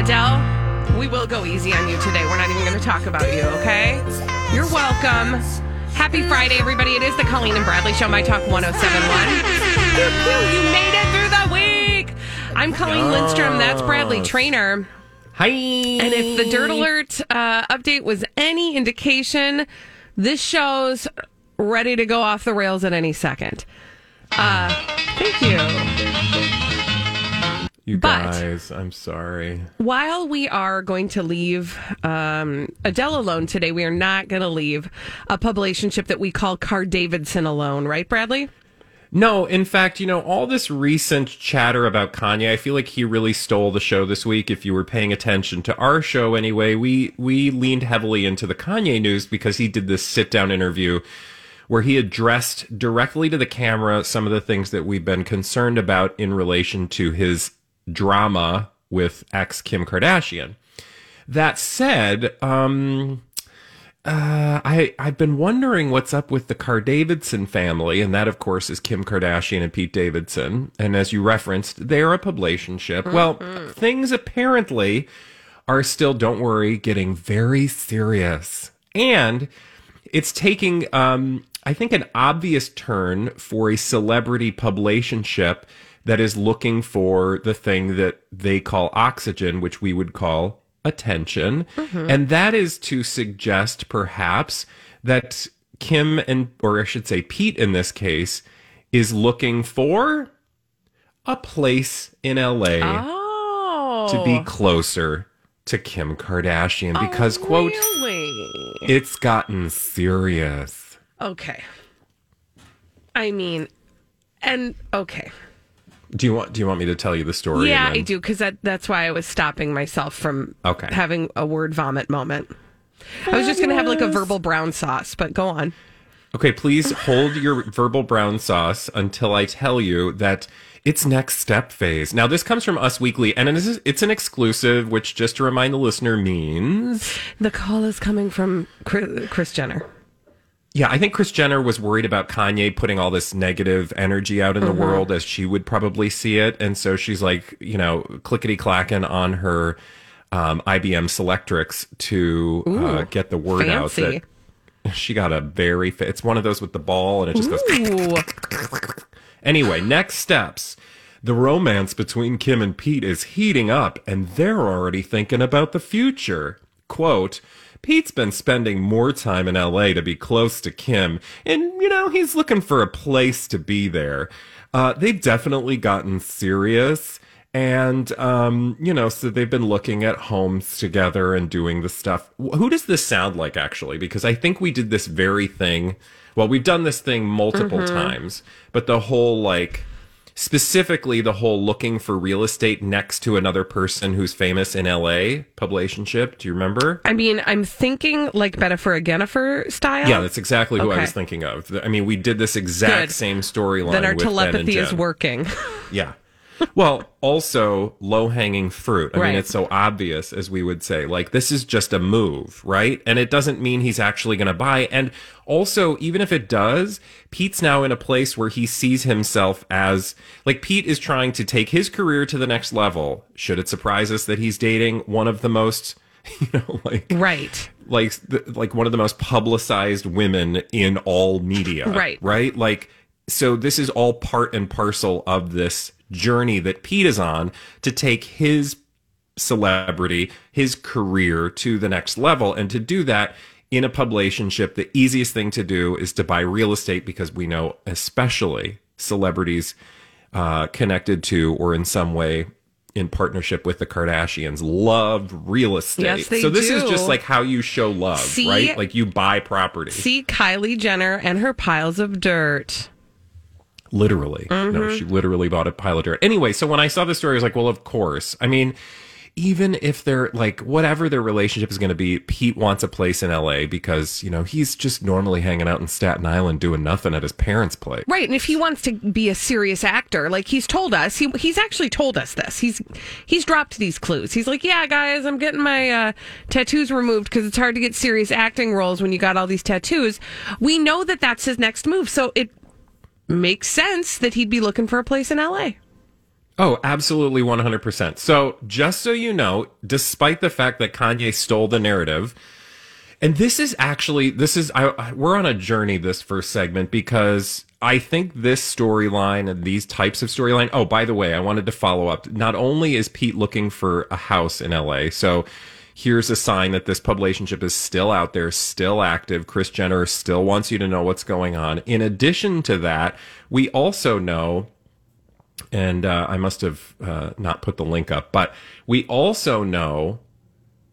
Adele, we will go easy on you today. We're not even going to talk about you, okay? You're welcome. Happy Friday, everybody. It is the Colleen and Bradley Show, My Talk 1071. Pew, pew, you made it through the week. I'm Colleen Lindstrom. That's Bradley Traynor. Hi. And if the Dirt Alert uh, update was any indication, this show's ready to go off the rails at any second. Uh, thank you. You But- guys, I'm sorry. While we are going to leave um, Adele alone today, we are not going to leave a publicationship that we call Car Davidson alone, right, Bradley? No, in fact, you know, all this recent chatter about Kanye, I feel like he really stole the show this week. If you were paying attention to our show anyway, we we leaned heavily into the Kanye news because he did this sit down interview where he addressed directly to the camera some of the things that we've been concerned about in relation to his drama with ex Kim Kardashian. That said, um, uh, I I've been wondering what's up with the Car Davidson family, and that of course is Kim Kardashian and Pete Davidson. And as you referenced, they're a publicationship. Well, things apparently are still, don't worry, getting very serious, and it's taking um, I think an obvious turn for a celebrity publicationship that is looking for the thing that they call oxygen, which we would call attention. Mm-hmm. And that is to suggest perhaps that Kim and, or I should say Pete in this case, is looking for a place in LA Oh. to be oh. closer to Kim Kardashian oh, because, quote, Really? it's gotten serious. Okay. I mean, and okay. Do you want do you want me to tell you the story? Yeah, then- I do, because that, that's why I was stopping myself from Okay. having a word vomit moment. I was just going to have like a verbal brown sauce, but go on. Okay, please hold your verbal brown sauce until I tell you that it's next step phase. Now, this comes from Us Weekly, and it is, it's an exclusive, which, just to remind the listener, means. The call is coming from Kris, Kris Jenner. Yeah, I think Kris Jenner was worried about Kanye putting all this negative energy out in the world as she would probably see it. And so she's like, you know, clickety clacking on her um, IBM Selectric to uh, get the word out that she got a very, fa- it's one of those with the ball and it just goes. Anyway, next steps. The romance between Kim and Pete is heating up, and they're already thinking about the future. Quote, Pete's been spending more time in LA to be close to Kim, and, you know, he's looking for a place to be there. Uh, they've definitely gotten serious. And, um, you know, so they've been looking at homes together and doing the stuff. Who does this sound like, actually? Because I think we did this very thing. Well, we've done this thing multiple times, but the whole, like, specifically the whole looking for real estate next to another person who's famous in LA publicationship. Do you remember? I mean, I'm thinking like Bennifer Agenifer style. Yeah, that's exactly who I was thinking of. I mean, we did this exact Good. same storyline. Then our with Ben and telepathy is working. Yeah. Well, also low hanging fruit. I Right. mean, it's so obvious, as we would say. Like, this is just a move, right? And it doesn't mean he's actually going to buy. And also, even if it does, Pete's now in a place where he sees himself as like Pete is trying to take his career to the next level. Should it surprise us that he's dating one of the most, you know, like right. like like one of the most publicized women in all media Right. right like so this is all part and parcel of this journey that Pete is on to take his celebrity, his career to the next level. And to do that in a publicationship, the easiest thing to do is to buy real estate because we know, especially celebrities uh, connected to or in some way in partnership with the Kardashians love real estate. Yes, they so this do. is just like how you show love, See? right? Like you buy property. See Kylie Jenner and her piles of dirt. Literally. Mm-hmm. No, she literally bought a pile of dirt. Anyway, so when I saw the story, I was like, well, of course. I mean, even if they're like, whatever their relationship is going to be, Pete wants a place in LA because, you know, he's just normally hanging out in Staten Island doing nothing at his parents' place. Right, and if he wants to be a serious actor, like he's told us, he he's actually told us this. He's he's dropped these clues. He's like, "Yeah, guys, I'm getting my uh, tattoos removed because it's hard to get serious acting roles when you got all these tattoos." We know that that's his next move, so it makes sense that he'd be looking for a place in LA. Oh, absolutely 100%. So, just so you know, despite the fact that Kanye stole the narrative, and this is actually this is I, we're on a journey this first segment because I think this storyline and these types of storyline. Oh, by the way, I wanted to follow up. Not only is Pete looking for a house in LA, so here's a sign that this publicationship is still out there, still active. Kris Jenner still wants you to know what's going on. In addition to that, we also know and uh, I must have uh, not put the link up. But we also know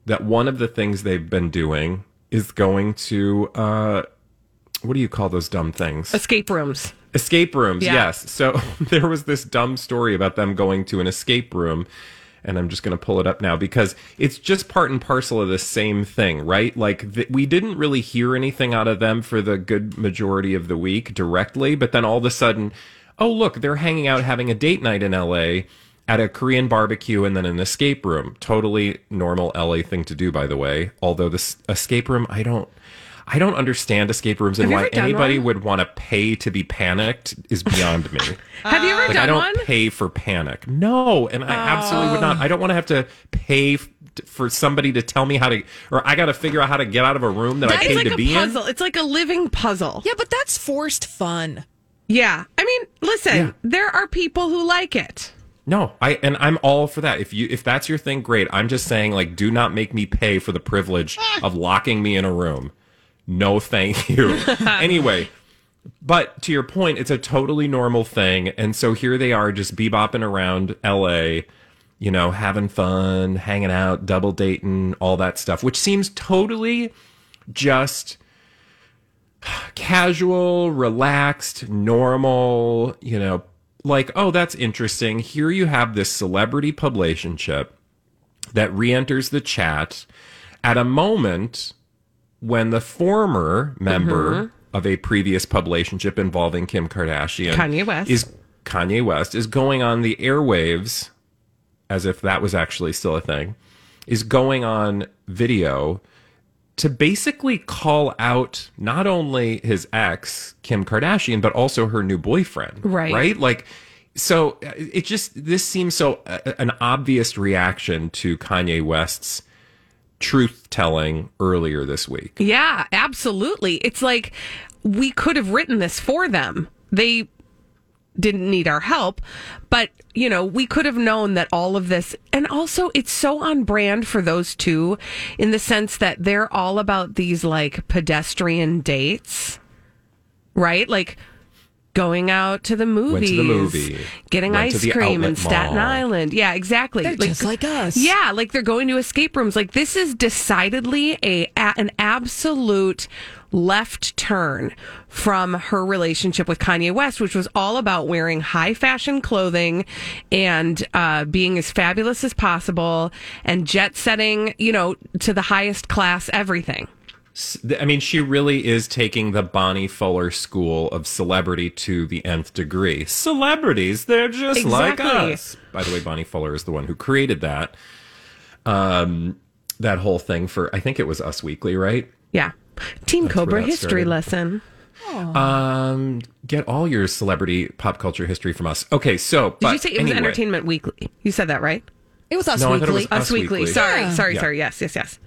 that one of the things they've been doing is going to uh, what do you call those dumb things? Escape rooms. Escape rooms, Yeah. yes. So there was this dumb story about them going to an escape room. And I'm just going to pull it up now because it's just part and parcel of the same thing, right? Like th- we didn't really hear anything out of them for the good majority of the week directly, but then all of a sudden, oh look, they're hanging out having a date night in LA at a Korean barbecue and then an escape room. Totally normal LA thing to do, by the way. Although this escape room, I don't, I don't understand escape rooms and why anybody one? would want to pay to be panicked is beyond me. Have you ever Like done I don't one? pay for panic. No, and I absolutely would not. Oh. I don't want to have to pay f- for somebody to tell me how to, or I got to figure out how to get out of a room that I It's paid like to a be puzzle. It's like a living puzzle. Yeah, but that's forced fun. Yeah. I mean, listen, Yeah. there are people who like it. No, I and I'm all for that. If you if that's your thing, great. I'm just saying, like, do not make me pay for the privilege ah. of locking me in a room. No, thank you. anyway. But to your point, it's a totally normal thing. And so here they are just bebopping around LA, you know, having fun, hanging out, double dating, all that stuff, which seems totally just casual, relaxed, normal, you know, like, oh, that's interesting. Here you have this celebrity publicationship that re enters the chat at a moment when the former member of a previous publicationship involving Kim Kardashian, Kanye West. is Kanye West, is going on the airwaves, as if that was actually still a thing, is going on video to basically call out not only his ex, Kim Kardashian, but also her new boyfriend. Right. Right? Like, so uh, it just, this seems so uh, an obvious reaction to Kanye West's truth telling earlier this week. Yeah, absolutely. It's like we could have written this for them. They didn't need our help, but you know, we could have known that all of this and also it's so on brand for those two in the sense that they're all about these like pedestrian dates. Right? Like going out to the movies, to the movie, getting went to ice the cream in Staten mall. Island. Yeah, exactly. They're just like us. Yeah, like they're going to escape rooms. Like this is decidedly a, a an absolute left turn from her relationship with Kanye West, which was all about wearing high fashion clothing and uh, being as fabulous as possible and jet setting, you know, to the highest class everything. I mean, she really is taking the Bonnie Fuller school of celebrity to the nth degree. Celebrities, they're just like us. By the way, Bonnie Fuller is the one who created that. Um, that whole thing for I think it was Us Weekly, right? Yeah. Team where Cobra history started. lesson. Um, get all your celebrity pop culture history from us. Okay, so Did you say it was anyway. Entertainment Weekly? You said that right? It was Us No, I it Weekly. was Us Weekly. Weekly. Sorry, Yeah. sorry, Yeah. sorry. Yes, yes, yes.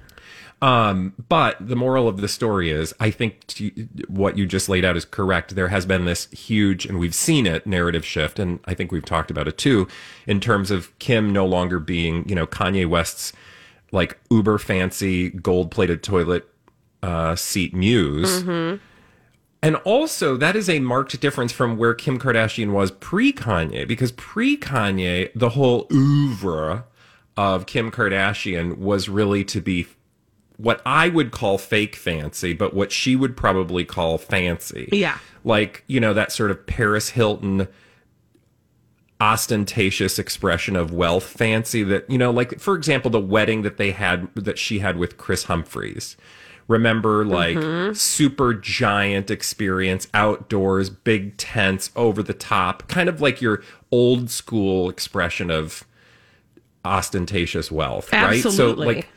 Um, but the moral of the story is, I think t- what you just laid out is correct. There has been this huge, and we've seen it, narrative shift, and I think we've talked about it too, in terms of Kim no longer being, you know, Kanye West's like uber fancy gold plated toilet uh, seat muse. And also, that is a marked difference from where Kim Kardashian was pre Kanye, because pre Kanye, the whole oeuvre of Kim Kardashian was really to be what I would call fake fancy, but what she would probably call fancy. Yeah. Like, you know, that sort of Paris Hilton ostentatious expression of wealth fancy that, you know, like, for example, the wedding that they had, that she had with Kris Humphries. Remember, like, mm-hmm. super giant experience, outdoors, big tents, over the top, kind of like your old school expression of ostentatious wealth, right? So, Absolutely. like,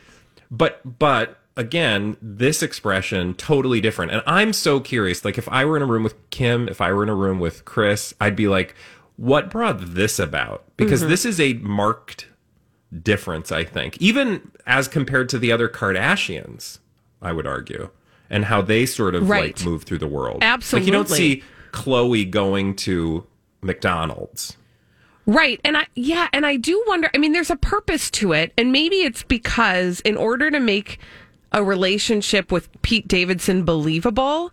but but again this expression totally different and i'm so curious like if i were in a room with kim if i were in a room with kris i'd be like what brought this about because Mm-hmm. this is a marked difference i think even as compared to the other kardashians i would argue and how they sort of Right. like move through the world Absolutely. like you don't see khloe going to mcdonald's Right. And I, yeah, and I do wonder, I mean, there's a purpose to it. And maybe it's because in order to make a relationship with Pete Davidson believable,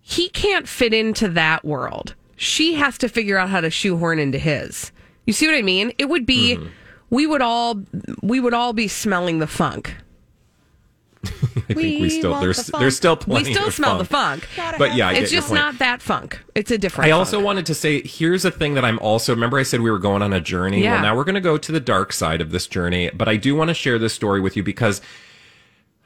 he can't fit into that world. She has to figure out how to shoehorn into his. You see what I mean? It would be, mm-hmm. we would all, we would all be smelling the funk. i think we still there's the funk. there's still We still of smell the funk. funk. but yeah I it's just not that funk. It's a different I also wanted to say here's a thing that I'm also remember I said we were going on a journey. Yeah. Well, now we're going to go to the dark side of this journey, but I do want to share this story with you because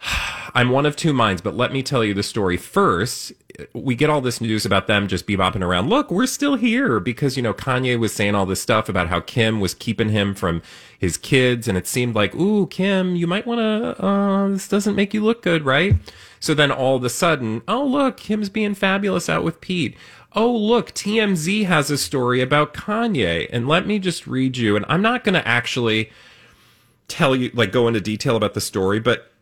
I'm one of two minds, but let me tell you the story first. We get all this news about them just bebopping around. Look, we're still here because, you know, Kanye was saying all this stuff about how Kim was keeping him from his kids. And it seemed like, ooh, Kim, you might want to, uh, this doesn't make you look good, right? So then all of a sudden, oh, look, Kim's being fabulous out with Pete. Oh, look, TMZ has a story about Kanye. And let me just read you, and I'm not going to actually tell you, like, go into detail about the story, but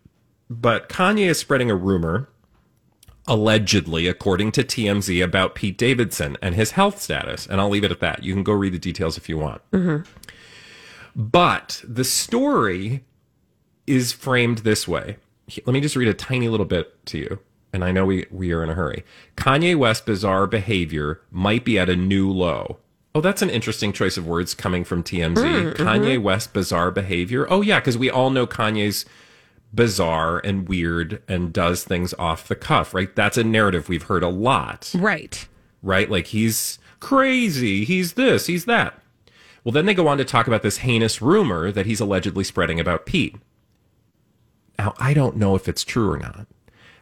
but Kanye is spreading a rumor, allegedly, according to TMZ, about Pete Davidson and his health status. And I'll leave it at that. You can go read the details if you want. Mm-hmm. But the story is framed this way. Let me just read a tiny little bit to you. And I know we, we are in a hurry. Kanye West's bizarre behavior might be at a new low. Oh, that's an interesting choice of words coming from TMZ. Mm, mm-hmm. Kanye West bizarre behavior. Oh, yeah, because we all know Kanye's bizarre and weird and does things off the cuff, right? That's a narrative we've heard a lot Right. right? Like he's crazy, he's this, he's that. Well, then they go on to talk about this heinous rumor that he's allegedly spreading about Pete. Now, I don't know if it's true or not,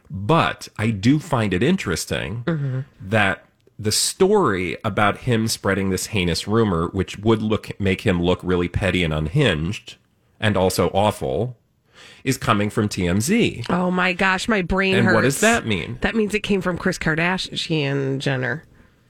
but I do find it interesting mm-hmm. that the story about him spreading this heinous rumor, which would look make him look really petty and unhinged and also awful, is coming from TMZ. Oh my gosh, my brain And hurts. what does that mean? That means it came from Kris Kardashian Jenner.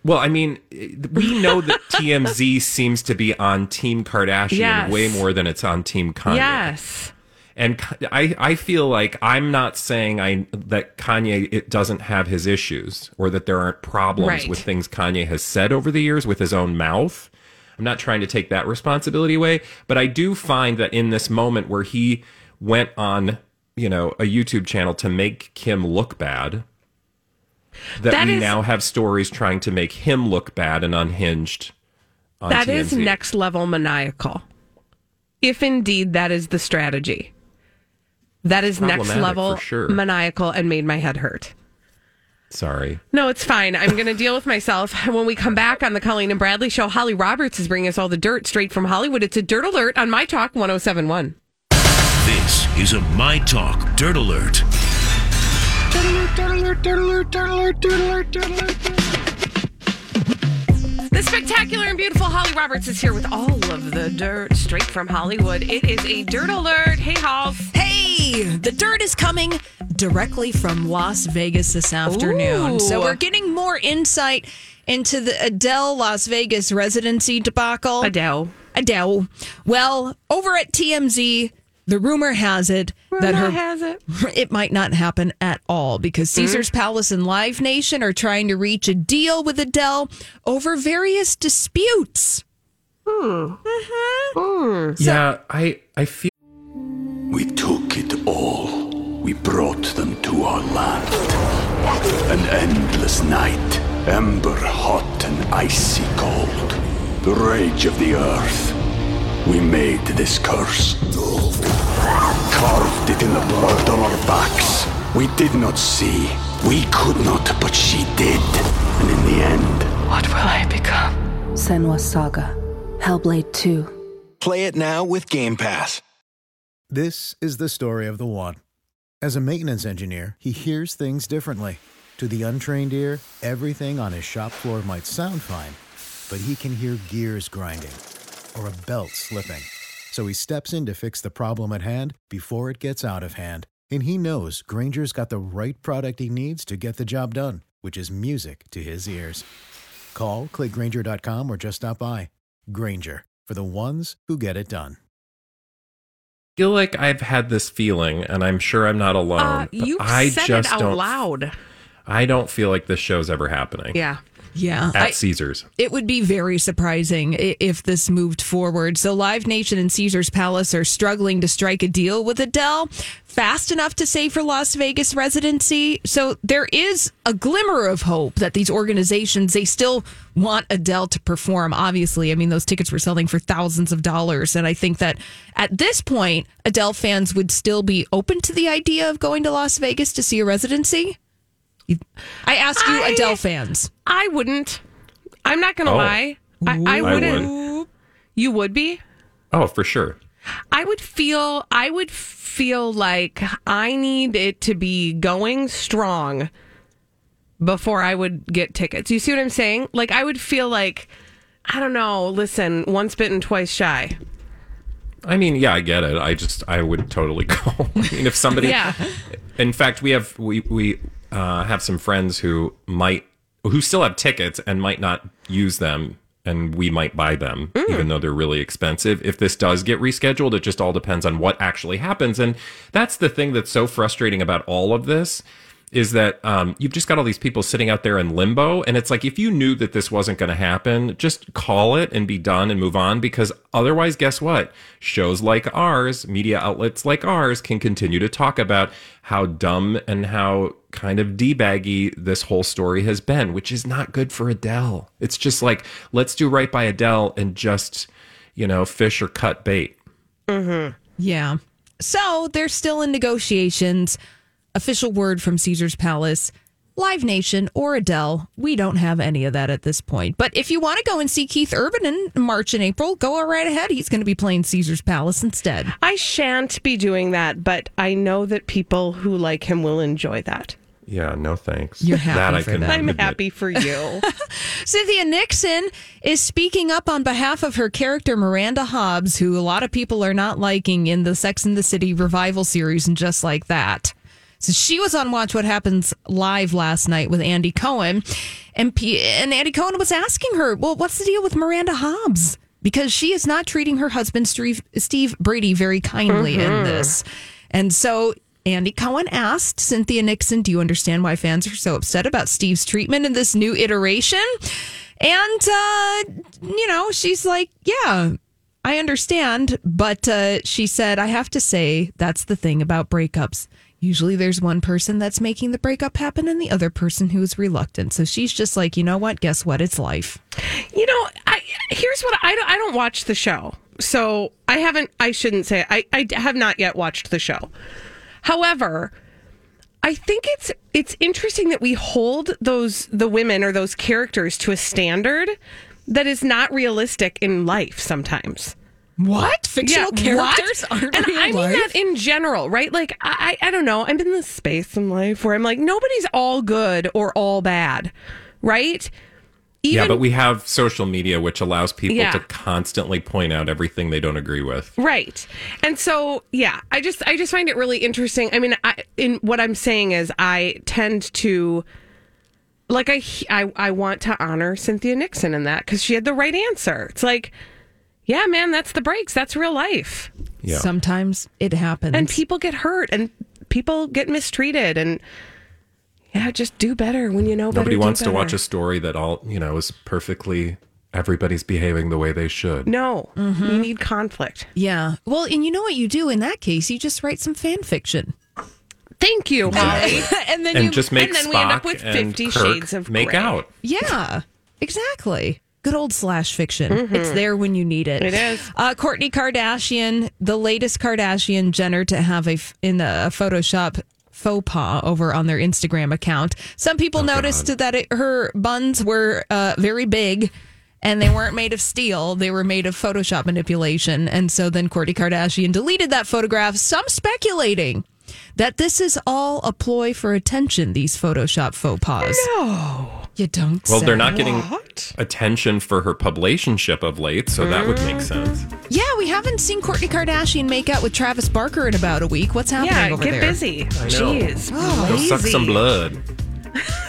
Well, I mean, we know that TMZ seems to be on Team Kardashian Yes. way more than it's on Team Kanye. Yes. And I, I feel like I'm not saying I that Kanye it doesn't have his issues or that there aren't problems Right. with things Kanye has said over the years with his own mouth. I'm not trying to take that responsibility away, but I do find that in this moment where he went on, you know, a YouTube channel to make Kim look bad, that, That we is- now have stories trying to make him look bad and unhinged. That is TMZ. next level maniacal. If indeed that is the strategy. That is next level sure. maniacal and made my head hurt. Sorry. No, it's fine. I'm going to deal with myself. When we come back on the Colleen and Bradley show, Holly Roberts is bringing us all the dirt straight from Hollywood. It's a dirt alert on My Talk 1071. This is a My Talk Dirt Alert. The spectacular and beautiful Holly Roberts is here with all of the dirt straight from Hollywood. It is a dirt alert. Hey, Halls. Hey, the dirt is coming directly from Las Vegas this afternoon. Ooh. So we're getting more insight into the Adele Las Vegas residency debacle. Adele. Adele. Well, over at TMZ, the rumor has it that her has it. it might not happen at all because hmm? Caesar's Palace and Live Nation are trying to reach a deal with Adele over various disputes. Hmm. Uh-huh. hmm. yeah, I I feel We took it all. We brought them to our land. An endless night, ember hot and icy cold. The rage of the earth. We made this curse. Carved it in the blood on our backs. We did not see. We could not, but she did. And in the end, What will I become? Senua's Saga. Hellblade 2. Play it now with Game Pass. This is the story of the one. As a maintenance engineer, he hears things differently. To the untrained ear, everything on his shop floor might sound fine, but he can hear gears grinding or a belt slipping. So he steps in to fix the problem at hand before it gets out of hand. And he knows Grainger's got the right product he needs to get the job done, which is music to his ears. Call, clickgrainger.com, or just stop by. Granger, for the ones who get it done. feel like I've had this feeling, and I'm sure I'm not alone. Uh, but you I said just it out don't. loud. I don't feel like this show's ever happening. Yeah. Yeah. At I- Caesars. it would be very surprising if this moved forward. So, Live Nation and Caesars Palace are struggling to strike a deal with Adele fast enough to save her Las Vegas residency. So, there is a glimmer of hope that these organizations they still want Adele to perform. Obviously, I mean those tickets were selling for thousands of dollars, and I think that at this point, Adele fans would still be open to the idea of going to Las Vegas to see a residency. I ask you, I- Adele fans. I wouldn't. I'm not going to Oh. lie. I, I I wouldn't. You would be? Oh, for sure. I would feel I would feel like I need it to be going strong before I would get tickets. You see what I'm saying? Like I would feel like I don't know, listen, once bitten twice shy. I mean, yeah, I get it. I just, I would totally go. I mean, if somebody, Yeah. In fact, we have we we uh, have some friends who might who still have tickets and might not use them, and we might buy them even though they're really expensive. If this does get rescheduled, it just all depends on what actually happens, and that's the thing that's so frustrating about all of this is that um, you've just got all these people sitting out there in limbo. And it's like, if you knew that this wasn't going to happen, just call it and be done and move on. Because otherwise, guess what? Shows like ours, media outlets like ours, can continue to talk about how dumb and how kind of debaggy this whole story has been, which is not good for Adele. It's just like, let's do right by Adele and just, you know, fish or cut bait. Mm-hmm. Yeah. So they're still in negotiations. Official word from Caesar's Palace. Live Nation or Adele, we don't have any of that at this point. But if you want to go and see Keith Urban in March and April, go right ahead. He's going to be playing Caesar's Palace instead. I shan't be doing that, but I know that people who like him will enjoy that. Yeah, no thanks. You're happy that I for can that. I'm admit. happy for you. Cynthia Nixon is speaking up on behalf of her character Miranda Hobbs, who a lot of people are not liking in the Sex and the City revival series and just like that. So she was on Watch What Happens live last night with Andy Cohen, and P- and Andy Cohen was asking her, "Well, what's the deal with Miranda Hobbs?" Because she is not treating her husband Steve, Brady very kindly in this, and so Andy Cohen asked Cynthia Nixon, "Do you understand why fans are so upset about Steve's treatment in this new iteration?" And uh, you know, she's like, "Yeah, I understand," but uh, she said, "I have to say that's the thing about breakups." Usually there's one person that's making the breakup happen and the other person who's reluctant. So she's just like, you know what? Guess what? It's life. You know, I here's what I don't, I don't watch the show, so I haven't. I shouldn't say I I have not yet watched the show. However, I think it's it's interesting that we hold those the women or those characters to a standard that is not realistic in life sometimes. What? Fictional characters what? aren't and real I mean life? that in general, right? Like I, I I don't know. I'm in this space in life where I'm like nobody's all good or all bad, right? yeah, but we have social media, which allows people Yeah. to constantly point out everything they don't agree with. Right. And so, yeah, I just I just find it really interesting. I mean, I, in what I'm saying is I tend to like I I I want to honor Cynthia Nixon in that cuz she had the right answer. It's like Yeah, man, that's the breaks. That's real life. Yeah. Sometimes it happens. And people get hurt and people get mistreated and yeah, just do better when you know better. Nobody do wants to watch a story that all, you know, is perfectly everybody's behaving the way they should. No, Mm-hmm. you need conflict. yeah. Well, and you know what you do in that case? You just write some fan fiction. Thank you, Holly. and then And you just make and then Spock we end up with 50 Kirk Shades of make Grey. out. Yeah, exactly. Good old slash fiction. It's there when you need it. It is. Uh, Kourtney Kardashian, the latest Kardashian Jenner to have a f- in a Photoshop faux pas over on their Instagram account. Some people noticed that it, her buns were uh, very big. And they weren't made of steel; they were made of Photoshop manipulation. And so then Kourtney Kardashian deleted that photograph. Some speculating that this is all a ploy for attention. These Photoshop faux pas. No, you don't. Well, they're not getting attention for her publicationship of late, so that would make sense. Yeah, we haven't seen Kourtney Kardashian make out with Travis Barker in about a week. What's happening Yeah, over get there? busy. know. Jeez. Go suck lazy. some blood.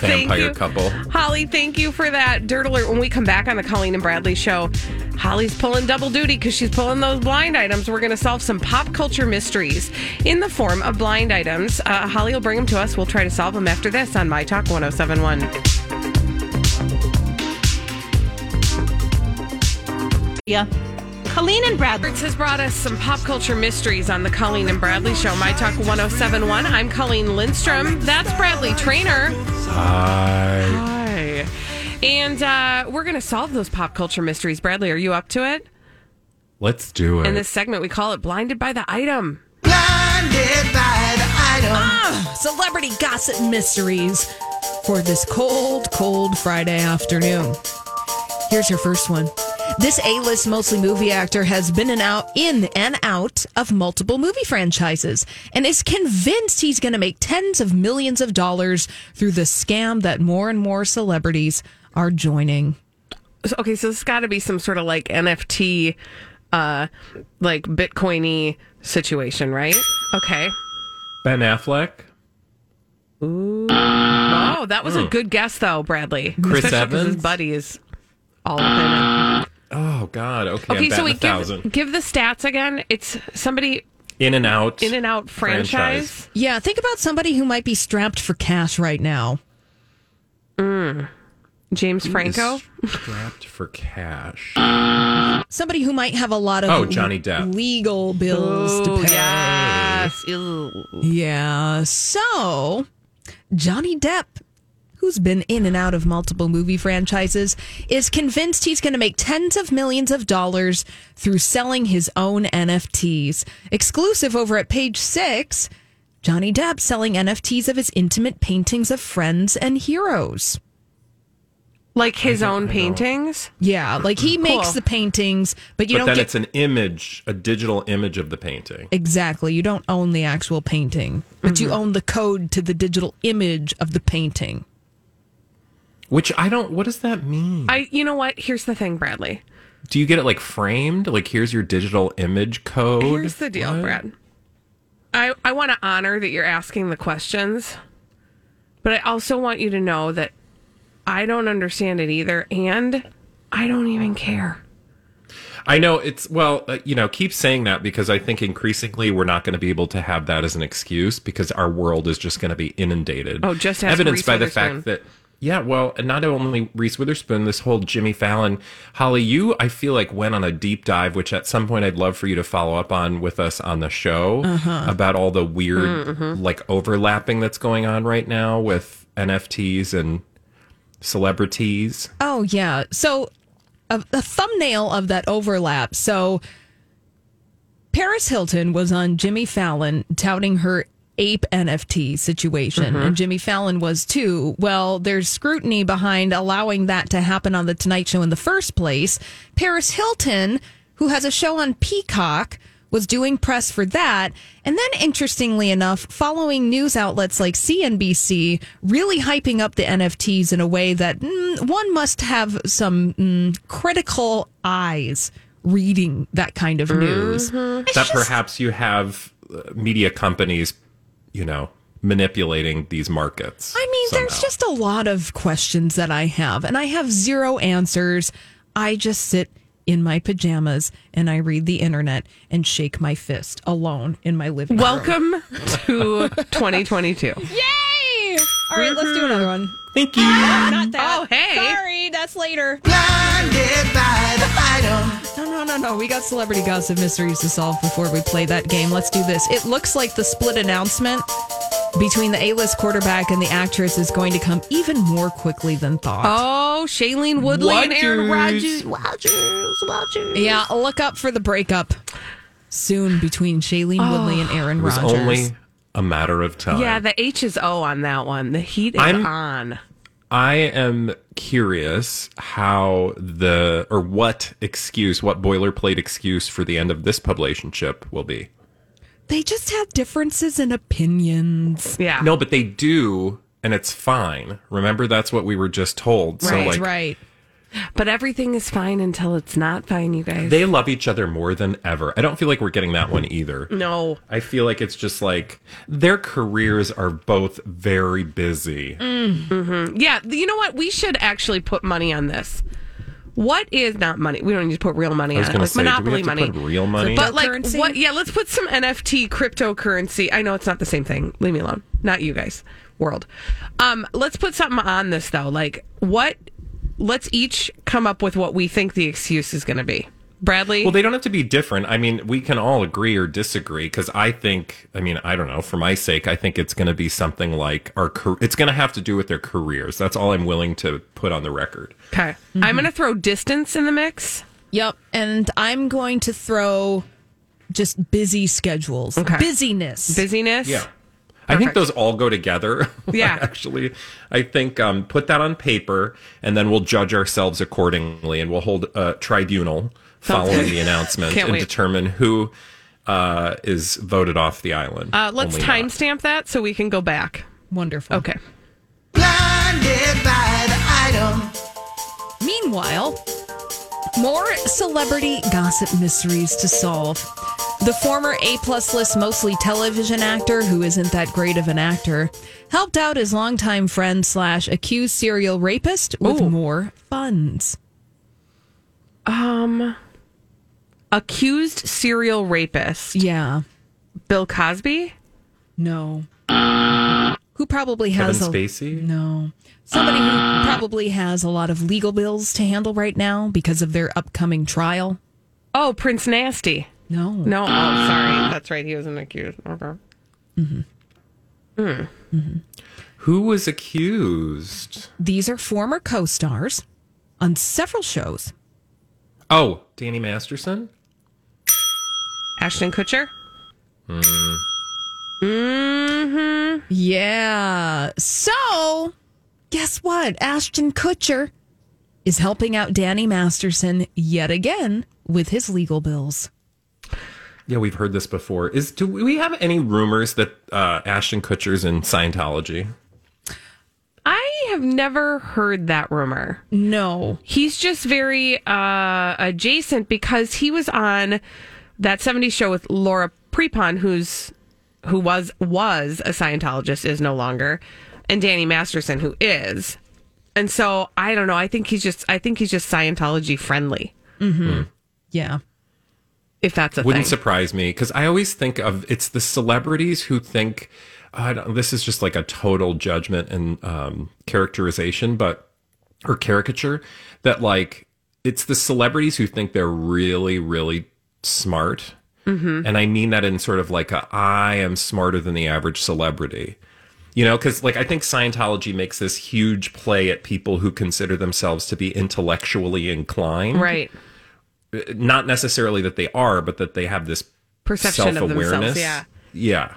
Thank Vampire you. couple. Holly, thank you for that dirt alert. When we come back on the Colleen and Bradley show, Holly's pulling double duty because she's pulling those blind items. We're going to solve some pop culture mysteries in the form of blind items. Uh, Holly will bring them to us. We'll try to solve them after this on My Talk 1071. Yeah. Colleen and Bradley. Roberts has brought us some pop culture mysteries on the Colleen and Bradley show. My Talk 1071. I'm Colleen Lindstrom. That's Bradley Traynor. Hi. Hi. And uh, we're going to solve those pop culture mysteries. Bradley, are you up to it? Let's do it. In this segment, we call it Blinded by the Item. Blinded by the Item. Ah, celebrity gossip mysteries for this cold, cold Friday afternoon. Here's your first one. This A-list, mostly movie actor, has been and out in and out of multiple movie franchises and is convinced he's going to make tens of millions of dollars through the scam that more and more celebrities are joining. Okay, so this has got to be some sort of like NFT, uh, like Bitcoiny situation, right? Okay. ben Affleck, Ooh. Oh, that was a good guess, though, Bradley. Chris Especially 'cause Evans? His buddy is all up in it. Oh God. Okay. Okay, I'm so we a thousand. give, give the stats again. It's somebody In and out. in and out franchise. Franchise. Yeah, think about somebody who might be strapped for cash right now. Mm. James Franco. Strapped for cash. Somebody who might have a lot of Oh, Johnny Depp. legal bills to Oh, pay. yes. Ew. Yeah. So, Johnny Depp, who's been in and out of multiple movie franchises, is convinced he's going to make tens of millions of dollars through selling his own NFTs. Exclusive over at page six Johnny Depp selling NFTs of his intimate paintings of friends and heroes. Like his own paintings. Yeah, like he makes Cool. the paintings, but you but don't then get it's an image, a digital image of the painting. Exactly. You don't own the actual painting, but you mm-hmm. own the code to the digital image of the painting. Which I don't. What does that mean? I. You know what? Here's the thing, Bradley. Do you get it like framed? Like here's your digital image code. Here's the deal, What? Brad. I, I want to honor that you're asking the questions, but I also want you to know that I don't understand it either, and I don't even care. I know it's well, uh, you know, keep saying that because I think increasingly we're not going to be able to have that as an excuse because our world is just going to be inundated. Oh, just evidenced by the fact that yeah, well, not only Reese Witherspoon, this whole Jimmy Fallon, Holly, you I feel like went on a deep dive, which at some point I'd love for you to follow up on with us on the show Uh-huh. about all the weird Mm-hmm. like overlapping that's going on right now with NFTs and celebrities. Oh, yeah. So, a, a thumbnail of that overlap. So, Paris Hilton was on Jimmy Fallon touting her ape NFT situation, and Jimmy Fallon was too. Well, there's scrutiny behind allowing that to happen on The Tonight Show in the first place. Paris Hilton, who has a show on Peacock, was doing press for that. And then, interestingly enough, following news outlets like CNBC really hyping up the NFTs in a way that mm, one must have some mm, critical eyes reading that kind of news. It's that just- perhaps you have uh, media companies, you know, manipulating these markets. I mean, there's just a lot of questions that I have, and I have zero answers. I just sit in my pajamas and I read the internet and shake my fist alone in my living room. Welcome to 2022. Yay! All right, let's do mm-hmm. another one. Thank you. Ah, not that. Oh, hey. Sorry, that's later. No, no, no, no. We got celebrity gossip mysteries to solve before we play that game. Let's do this. It looks like the split announcement between the A-list quarterback and the actress is going to come even more quickly than thought. Oh, Shailene Woodley and Aaron Rodgers. Rodgers. Yeah, look up for the breakup soon between Shailene Woodley and Aaron It was Rodgers. only a matter of time. Yeah, the H is O on that one. The heat is I'm- on. I am curious how the or what excuse, what boilerplate excuse for the end of this publicationship will be. they just have differences in opinions. Yeah. No, but they do, and it's fine. Remember, that's what we were just told. So, Right, like, right. But everything is fine until it's not fine, you guys. they love each other more than ever. I don't feel like we're getting that one either. no. I feel like it's just like their careers are both very busy. Yeah, you know what? We should actually put money on this. What is not money? We don't need to put real money I was on it. Like to say, do monopoly we have to money. put real money? But like Cryptocurrency? what? Yeah, let's put some NFT cryptocurrency. I know it's not the same thing. Leave me alone. Not you guys. World. Um, let's put something on this though. Like what? Let's each come up with what we think the excuse is going to be. Bradley. Well, they don't have to be different. I mean, we can all agree or disagree because I think, I mean, I don't know, for my sake, I think it's going to be something like our, car- it's going to have to do with their careers. That's all I'm willing to put on the record. okay. Mm-hmm. I'm going to throw distance in the mix. Yep. And I'm going to throw just busy schedules. Okay. Busyness. Busyness. Yeah. I think those all go together. Yeah. Actually, I think um, put that on paper and then we'll judge ourselves accordingly and we'll hold a tribunal Sounds following good. the announcement and wait. determine who uh, is voted off the island. Uh, let's timestamp that so we can go back. Wonderful. Okay. Meanwhile, more celebrity gossip mysteries to solve. The former A plus list, mostly television actor who isn't that great of an actor, helped out his longtime friend slash accused serial rapist with Ooh. more funds. Um, accused serial rapist Yeah. Bill Cosby. No. Who probably Kevin has a Spacey? no somebody who probably has a lot of legal bills to handle right now because of their upcoming trial. Oh, Prince Nasty. No, No, oh, sorry. That's right. He was an accused. Okay. Who was accused? These are former co-stars on several shows. Oh, Danny Masterson? Ashton Kutcher. Mm. hmm Yeah. So, guess what? Ashton Kutcher is helping out Danny Masterson yet again with his legal bills. Yeah, we've heard this before. Is do we have any rumors that uh, Ashton Kutcher's in Scientology? I have never heard that rumor. No. He's just very uh, adjacent because he was on that 70s show with Laura Prepon, who's who was was a Scientologist, is no longer, and Danny Masterson, who is. And so I don't know. I think he's just I think he's just Scientology friendly, Yeah. If that's a Wouldn't thing. surprise me because I always think of it's the celebrities who think I don't, this is just like a total judgment and um, characterization, but or caricature that like it's the celebrities who think they're really really smart, and I mean that in sort of like a I am smarter than the average celebrity. You know, because like I think Scientology makes this huge play at people who consider themselves to be intellectually inclined, right. Not necessarily that they are, but that they have this Perception of themselves, self-awareness. yeah. Yeah.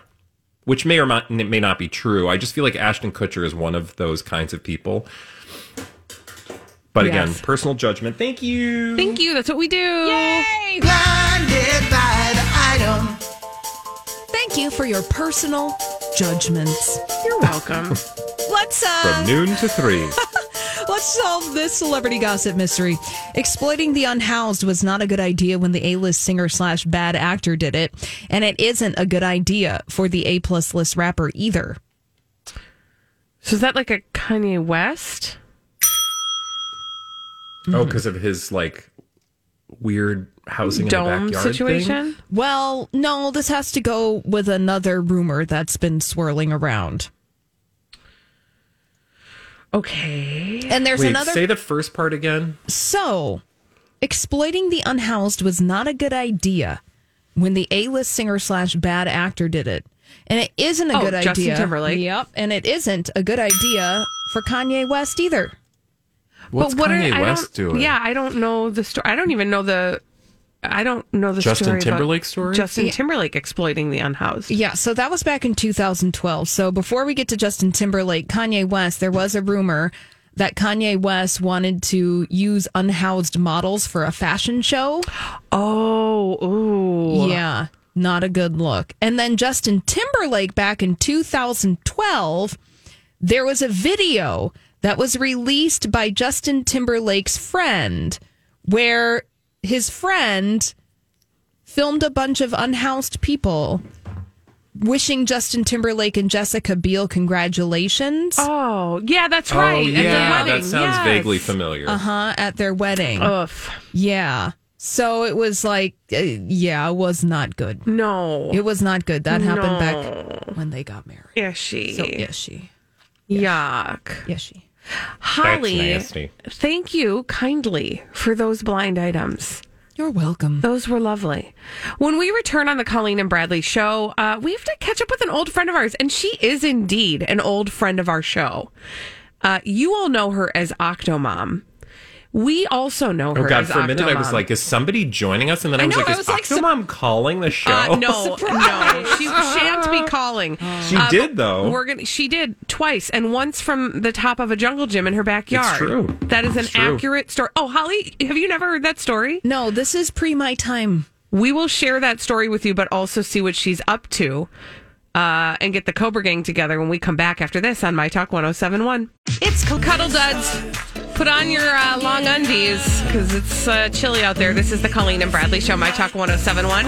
Which may or not, may not be true. I just feel like Ashton Kutcher is one of those kinds of people. But again, personal judgment. Thank you. Thank you. That's what we do. Yay! Thank you for your personal judgments. You're welcome. Let's uh From noon to three. Let's solve this celebrity gossip mystery. Exploiting the unhoused was not a good idea when the A-list singer slash bad actor did it, and it isn't a good idea for the A plus list rapper either. so is that like a Kanye West? oh, because of his like weird housing in the Dome backyard situation. thing? Well, no, this has to go with another rumor that's been swirling around. Okay. And there's Wait, another say the first part again. So, exploiting the unhoused was not a good idea when the A-list singer slash bad actor did it, and it isn't a Oh, good Justin idea. Timberlake. Yep, and it isn't a good idea for Kanye West either. What's but what Kanye are, West doing? Yeah, I don't know the story. I don't even know the. I don't know the Justin story about Timberlake story? Justin Timberlake exploiting the unhoused. Yeah, so that was back in 2012. So before we get to Justin Timberlake, Kanye West, there was a rumor that Kanye West wanted to use unhoused models for a fashion show. Oh, ooh. Yeah, not a good look. And then Justin Timberlake back in 2012, there was a video that was released by Justin Timberlake's friend where his friend filmed a bunch of unhoused people wishing Justin Timberlake and Jessica Biel congratulations. Oh, yeah, that's right. Oh, At their yeah, wedding. that sounds yes. vaguely familiar. Uh huh. At their wedding. Ugh. Yeah. So it was like, uh, yeah, it was not good. No. It was not good. That happened No. back when they got married. Yes, she. So yes, she. Yuck. Yes, she. Holly, thank you kindly for those blind items. You're welcome. Those were lovely. When we return on the Colleen and Bradley show, uh, we have to catch up with an old friend of ours, and she is indeed an old friend of our show. Uh, you all know her as Octomom. We also know her Oh God! as For a minute, I was like, "Is somebody joining us?" And then I, I was know, like, I "Is was like, Octomom calling the show?" Uh, no, no, she shan't be calling. She Uh, did, though. We're gonna. She did twice, and once from the top of a jungle gym in her backyard. true. That is It's an true. accurate story. Oh, Holly, have you never heard that story? No, this is pre my time. We will share that story with you, but also see what she's up to. Uh, and get the Cobra Gang together when we come back after this on My Talk 1071. It's Cuddle Duds. Put on your uh, long undies because it's uh, chilly out there. This is the Colleen and Bradley Show, My Talk 1071.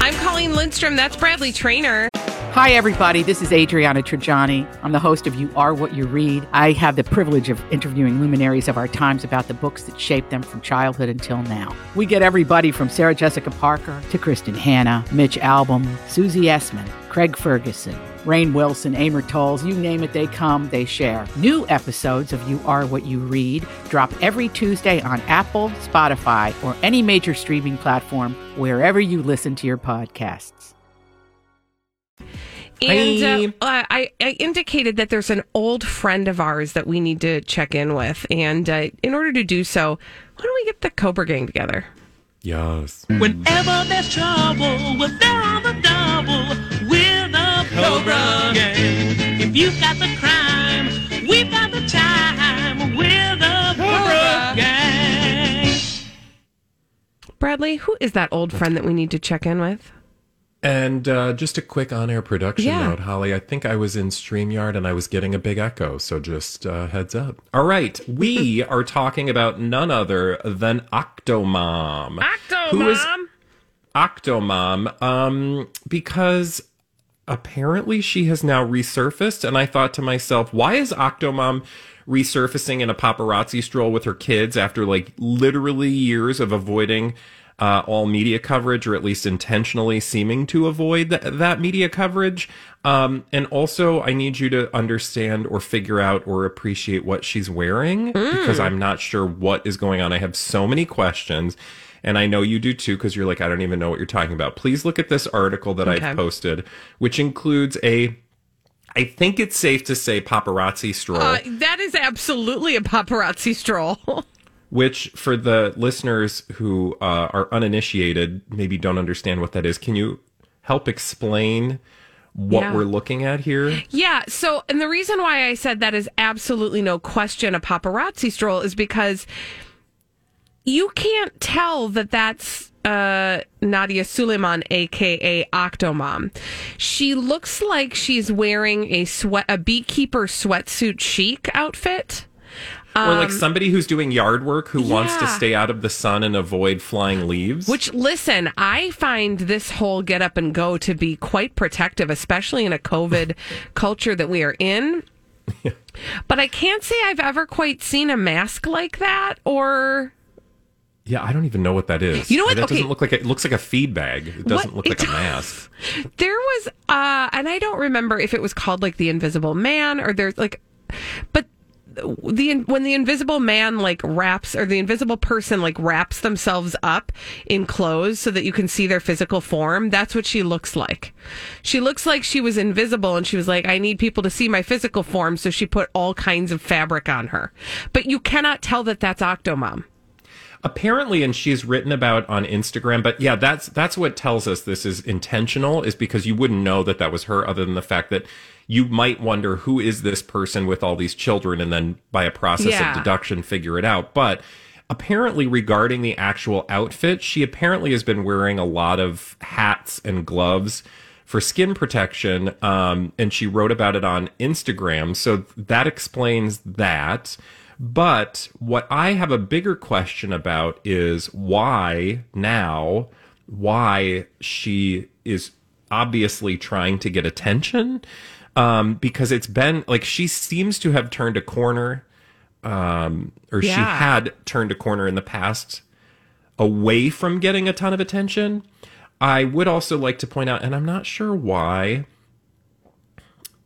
I'm Colleen Lindstrom. That's Bradley Traynor. Hi, everybody. This is Adriana Trigiani. I'm the host of You Are What You Read. I have the privilege of interviewing luminaries of our times about the books that shaped them from childhood until now. We get everybody from Sarah Jessica Parker to Kristin Hannah, Mitch Albom, Susie Essman, Craig Ferguson, Rainn Wilson, Amor Towles, you name it, they come, they share. New episodes of You Are What You Read drop every Tuesday on Apple, Spotify, or any major streaming platform wherever you listen to your podcasts. And uh, I, I indicated that there's an old friend of ours that we need to check in with. And uh, in order to do so, why don't we get the Cobra Gang together? Yes. Whenever there's trouble, we're there on the double. We're the Cobra Gang. If you've got the crime, we've got the time. We're the Cobra Gang. Bradley, who is that old friend that we need to check in with? And uh, just a quick on-air production Yeah. note, Holly. I think I was in Streamyard and I was getting a big echo, so just uh, heads up. All right, we are talking about none other than Octomom. Octomom. Who is Octomom! Octomom? Um, because apparently she has now resurfaced, and I thought to myself, why is Octomom resurfacing in a paparazzi stroll with her kids after like literally years of avoiding uh, all media coverage, or at least intentionally seeming to avoid th- that media coverage? Um, and also, I need you to understand or figure out or appreciate what she's wearing because I'm not sure what is going on. I have so many questions. And I know you do too, because you're like, I don't even know what you're talking about. Please look at this article that Okay. I've posted, which includes a, I think it's safe to say, paparazzi stroll. Uh, that is absolutely a paparazzi stroll. which for the listeners who uh, are uninitiated maybe don't understand what that is can you help explain what Yeah. we're looking at here yeah. So, and the reason why I said that is absolutely no question a paparazzi stroll is because you can't tell that that's uh, Nadya Suleman, aka Octomom. She looks like she's wearing a sweat, a beekeeper sweatsuit chic outfit. or like Um, somebody who's doing yard work who wants to stay out of the sun and avoid flying leaves Which, listen, I find this whole get up and go to be quite protective, especially in a COVID culture that we are in. But I can't say I've ever quite seen a mask like that or Yeah, I don't even know what that is. You know what? That Okay. doesn't look like a, it looks like a feed bag. It doesn't What? look like a mask. There was, uh, and I don't remember if it was called like the Invisible Man or there's like, but the when the invisible man like wraps or the invisible person like wraps themselves up in clothes so that you can see their physical form that's what she looks like she looks like she was invisible and she was like i need people to see my physical form so she put all kinds of fabric on her but you cannot tell that that's octomom apparently and she's written about on instagram but yeah that's that's what tells us this is intentional is because you wouldn't know that that was her other than the fact that you might wonder who is this person with all these children? And then by a process Yeah. of deduction figure it out. But apparently regarding the actual outfit she apparently has been wearing a lot of hats and gloves for skin protection um, and she wrote about it on instagram. So that explains that but what I have a bigger question about is why now, why she is obviously trying to get attention. Um, because it's been like she seems to have turned a corner, um, or she had turned a corner in the past away from getting a ton of attention. I would also like to point out, and I'm not sure why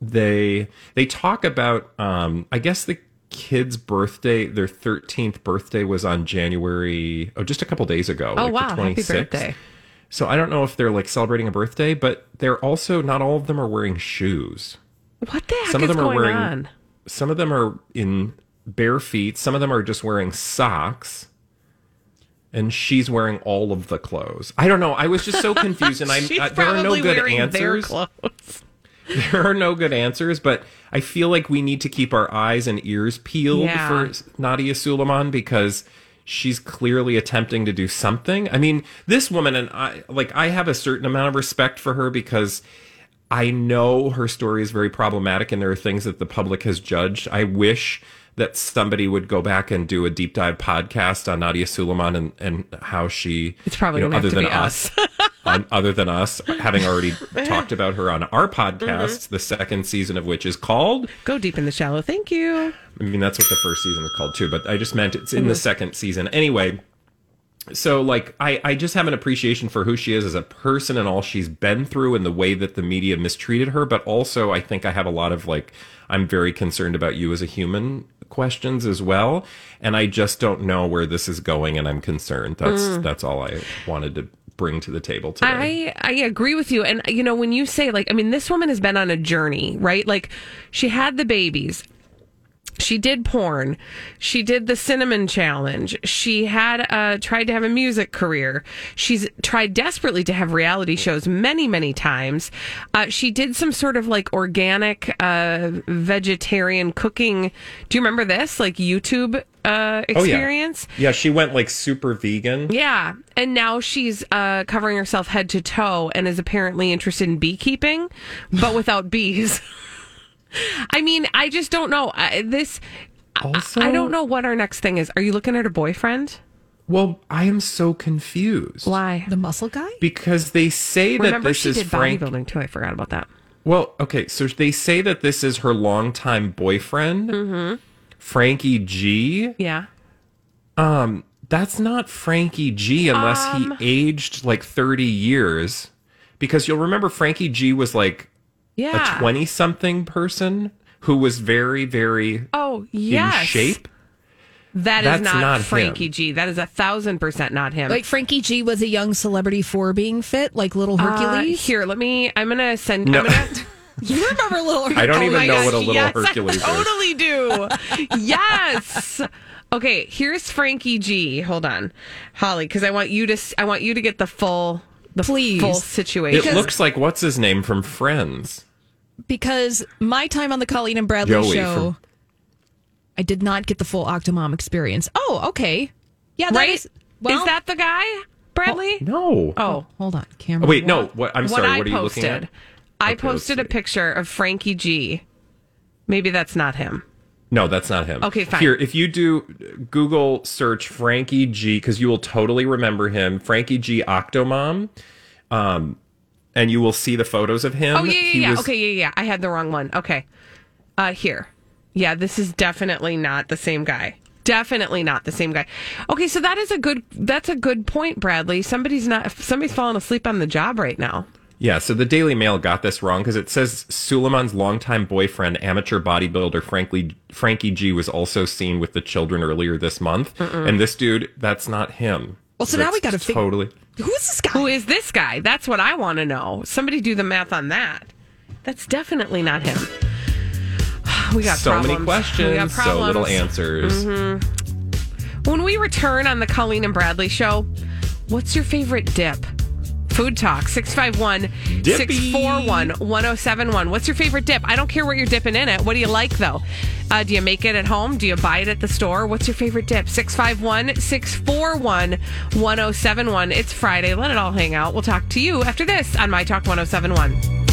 they they talk about um I guess the kid's birthday their 13th birthday was on January oh just a couple days ago oh like wow the happy birthday So I don't know if they're like celebrating a birthday but they're also not all of them are wearing shoes. what the heck Some of is them are going wearing on some of them are in bare feet, some of them are just wearing socks. And she's wearing all of the clothes. I don't know. I was just so confused, and I'm She's uh, there are no good answers clothes. there are no good answers, but I feel like we need to keep our eyes and ears peeled Yeah. for Nadya Suleman because she's clearly attempting to do something. I mean, this woman and I like I have a certain amount of respect for her because I know her story is very problematic and there are things that the public has judged. I wish that somebody would go back and do a deep dive podcast on Nadya Suleman and, and how she It's probably you know, other to than be us, on, other than us having already talked about her on our podcast, Mm-hmm. the second season of which is called go deep in the shallow thank you I mean, that's what the first season is called too, but I just meant it's in Mm-hmm. the second season. Anyway, so like I, I just have an appreciation for who she is as a person and all she's been through and the way that the media mistreated her, but also I think I have a lot of like I'm very concerned about you as a human questions as well. And I just don't know where this is going and I'm concerned. That's Mm. that's all I wanted to bring to the table today. I I agree with you, and you know when you say like, I mean, this woman has been on a journey, right? Like, she had the babies. She did porn. She did the cinnamon challenge. She had uh, tried to have a music career. She's tried desperately to have reality shows many, many times. Uh, she did some sort of like organic uh, vegetarian cooking. Do you remember this? Like YouTube uh, Oh, experience? yeah. yeah, she went like super vegan. Yeah, and now she's uh, covering herself head to toe and is apparently interested in beekeeping, but without bees. I mean, I just don't know. I, this, I- Also- I don't know what our next thing is. Are you looking at her boyfriend? Well, I am so confused. Why? The muscle guy? Because they say that Remember, this she is did Frank bodybuilding too. I forgot about that. Well, okay, so they say that this is her longtime boyfriend, Mm-hmm. Frankie G. Yeah. Um, that's not Frankie G unless Um. he aged like 30 years. Because you'll remember Frankie G was like Yeah. a 20 something person who was very, very Oh, yes. in shape. That is That's not, not Frankie him. G. That is a thousand percent not him. Like Frankie G was a young celebrity for being fit, like little Uh, Hercules. here, let me. I'm gonna send. No. I'm gonna, you remember little Hercules? I don't Oh even my know gosh, what a little yes, Hercules I is. totally do. yes. Okay, here's Frankie G. Hold on, Holly, because I want you to. s- I want you to get the full, the Please. full situation. It looks like what's his name from Friends. Because my time on the Colleen and Bradley Joey show, from- I did not get the full Octomom experience. Oh, okay. Yeah, that right? is. well, is that the guy, Bradley? No. Oh, Hold on, camera. Oh, wait, no. What? I'm sorry. I what are you posted. looking at? I Okay, posted a picture of Frankie G. Maybe that's not him. No, that's not him. Okay, fine. Here, if you do Google search Frankie G, because you will totally remember him, Frankie G Octomom, um, and you will see the photos of him. Oh yeah, yeah, yeah. was- Okay, yeah, yeah. I had the wrong one. Okay, uh, here. Yeah, this is definitely not the same guy. definitely not the same guy. Okay, so that is a good that's a good point, Bradley. Somebody's not somebody's falling asleep on the job right now. Yeah, so the Daily Mail got this wrong because it says Suleman's longtime boyfriend, amateur bodybuilder Frankly, Frankie G, was also seen with the children earlier this month. Mm-mm. And this dude, that's not him. Well, so now we gotta fig- totally. Who's this guy? Who is this guy? That's what I want to know. Somebody do the math on that. That's definitely not him. We got so problems. many questions, We got so little answers. Mhm. When we return on the Colleen and Bradley show, what's your favorite dip? Food Talk 651 641 1071. What's your favorite dip? I don't care what you're dipping in it. What do you like though? Uh, do you make it at home? Do you buy it at the store? What's your favorite dip? 651 641 1071. It's Friday. Let it all hang out. We'll talk to you after this on My Talk 1071.